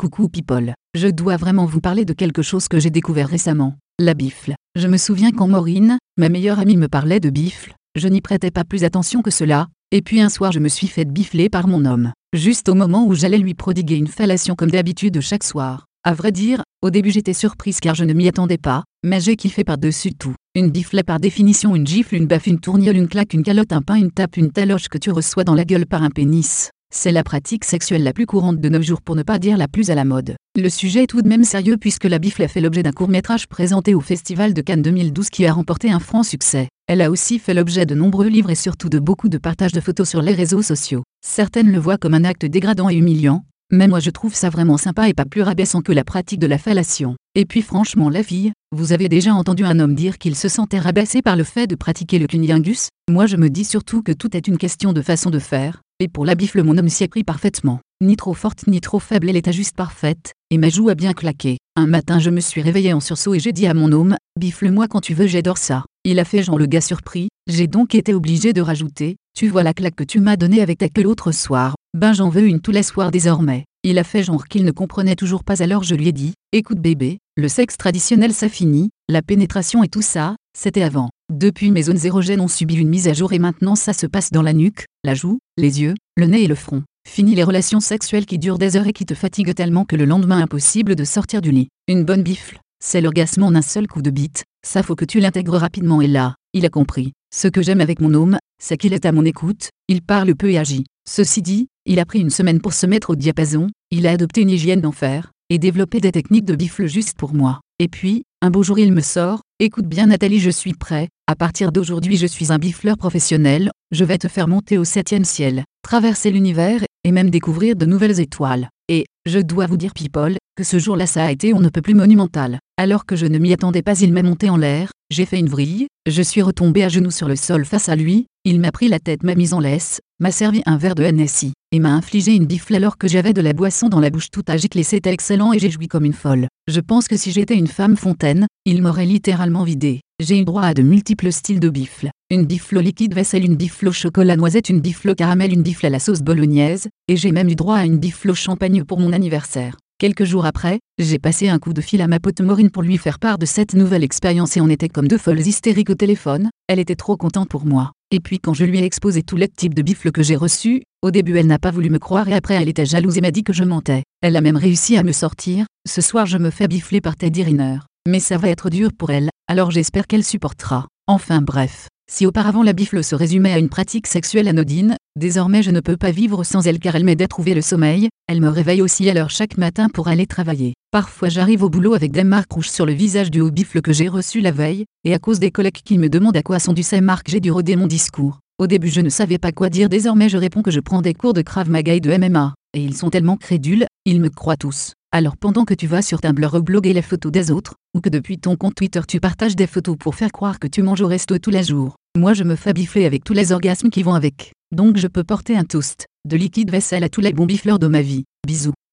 Coucou people, je dois vraiment vous parler de quelque chose que j'ai découvert récemment, la bifle. Je me souviens quand Maureen, ma meilleure amie me parlait de bifle, je n'y prêtais pas plus attention que cela, et puis un soir je me suis fait bifler par mon homme, juste au moment où j'allais lui prodiguer une fellation comme d'habitude chaque soir. À vrai dire, au début j'étais surprise car je ne m'y attendais pas, mais j'ai kiffé par-dessus tout. Une bifle est par définition une gifle, une baffe, une tourniole, une claque, une calotte, un pain, une tape, une taloche que tu reçois dans la gueule par un pénis. C'est la pratique sexuelle la plus courante de nos jours pour ne pas dire la plus à la mode. Le sujet est tout de même sérieux puisque la bifle a fait l'objet d'un court-métrage présenté au Festival de Cannes 2012 qui a remporté un franc succès. Elle a aussi fait l'objet de nombreux livres et surtout de beaucoup de partages de photos sur les réseaux sociaux. Certaines le voient comme un acte dégradant et humiliant, mais moi je trouve ça vraiment sympa et pas plus rabaissant que la pratique de la fellation. Et puis franchement la fille, vous avez déjà entendu un homme dire qu'il se sentait rabaissé par le fait de pratiquer le cunnilingus Moi je me dis surtout que tout est une question de façon de faire, et pour la bifle mon homme s'y est pris parfaitement. Ni trop forte ni trop faible elle était juste parfaite, et ma joue a bien claqué. Un matin je me suis réveillé en sursaut et j'ai dit à mon homme, bifle-moi quand tu veux j'adore ça. Il a fait genre le gars surpris, j'ai donc été obligé de rajouter, tu vois la claque que tu m'as donnée avec ta queue l'autre soir, ben j'en veux une tous les soirs désormais. Il a fait genre qu'il ne comprenait toujours pas alors je lui ai dit, écoute bébé, le sexe traditionnel ça finit, la pénétration et tout ça, c'était avant. Depuis mes zones érogènes ont subi une mise à jour et maintenant ça se passe dans la nuque, la joue, les yeux, le nez et le front. Fini les relations sexuelles qui durent des heures et qui te fatiguent tellement que le lendemain impossible de sortir du lit. Une bonne bifle, c'est l'orgasme en un seul coup de bite, ça faut que tu l'intègres rapidement et là, il a compris. Ce que j'aime avec mon homme, c'est qu'il est à mon écoute, il parle peu et agit. Ceci dit, il a pris une semaine pour se mettre au diapason, il a adopté une hygiène d'enfer, et développé des techniques de bifle juste pour moi. Et puis, un beau jour il me sort, écoute bien Nathalie je suis prêt, à partir d'aujourd'hui je suis un bifleur professionnel, je vais te faire monter au septième ciel, traverser l'univers, et même découvrir de nouvelles étoiles. Et, je dois vous dire people, que ce jour-là ça a été on ne peut plus monumental. Alors que je ne m'y attendais pas il m'a monté en l'air, j'ai fait une vrille, je suis retombé à genoux sur le sol face à lui, il m'a pris la tête m'a mise en laisse, m'a servi un verre de NSI, et m'a infligé une bifle alors que j'avais de la boisson dans la bouche tout à gicler c'était excellent et j'ai joui comme une folle. Je pense que si j'étais une femme fontaine, il m'aurait littéralement vidé. J'ai eu droit à de multiples styles de bifle. Une bifle au liquide vaisselle, une bifle au chocolat noisette, une bifle au caramel, une bifle à la sauce bolognaise, et j'ai même eu droit à une bifle au champagne pour mon anniversaire. Quelques jours après, j'ai passé un coup de fil à ma pote Maureen pour lui faire part de cette nouvelle expérience et on était comme deux folles hystériques au téléphone, elle était trop contente pour moi. Et puis quand je lui ai exposé tous les types de bifles que j'ai reçus, au début elle n'a pas voulu me croire et après elle était jalouse et m'a dit que je mentais. Elle a même réussi à me sortir, ce soir je me fais bifler par Teddy Riner. Mais ça va être dur pour elle, alors j'espère qu'elle supportera. Enfin bref, si auparavant la bifle se résumait à une pratique sexuelle anodine, désormais je ne peux pas vivre sans elle car elle m'aide à trouver le sommeil, elle me réveille aussi à l'heure chaque matin pour aller travailler. Parfois j'arrive au boulot avec des marques rouges sur le visage du haut bifle que j'ai reçu la veille, et à cause des collègues qui me demandent à quoi sont dues ces marques j'ai dû roder mon discours. Au début je ne savais pas quoi dire désormais je réponds que je prends des cours de Krav Maga et de MMA, et ils sont tellement crédules, ils me croient tous. Alors pendant que tu vas sur Tumblr rebloguer les photos des autres, ou que depuis ton compte Twitter tu partages des photos pour faire croire que tu manges au resto tous les jours, moi je me fais bifler avec tous les orgasmes qui vont avec. Donc je peux porter un toast, de liquide vaisselle à tous les bons bifleurs de ma vie. Bisous.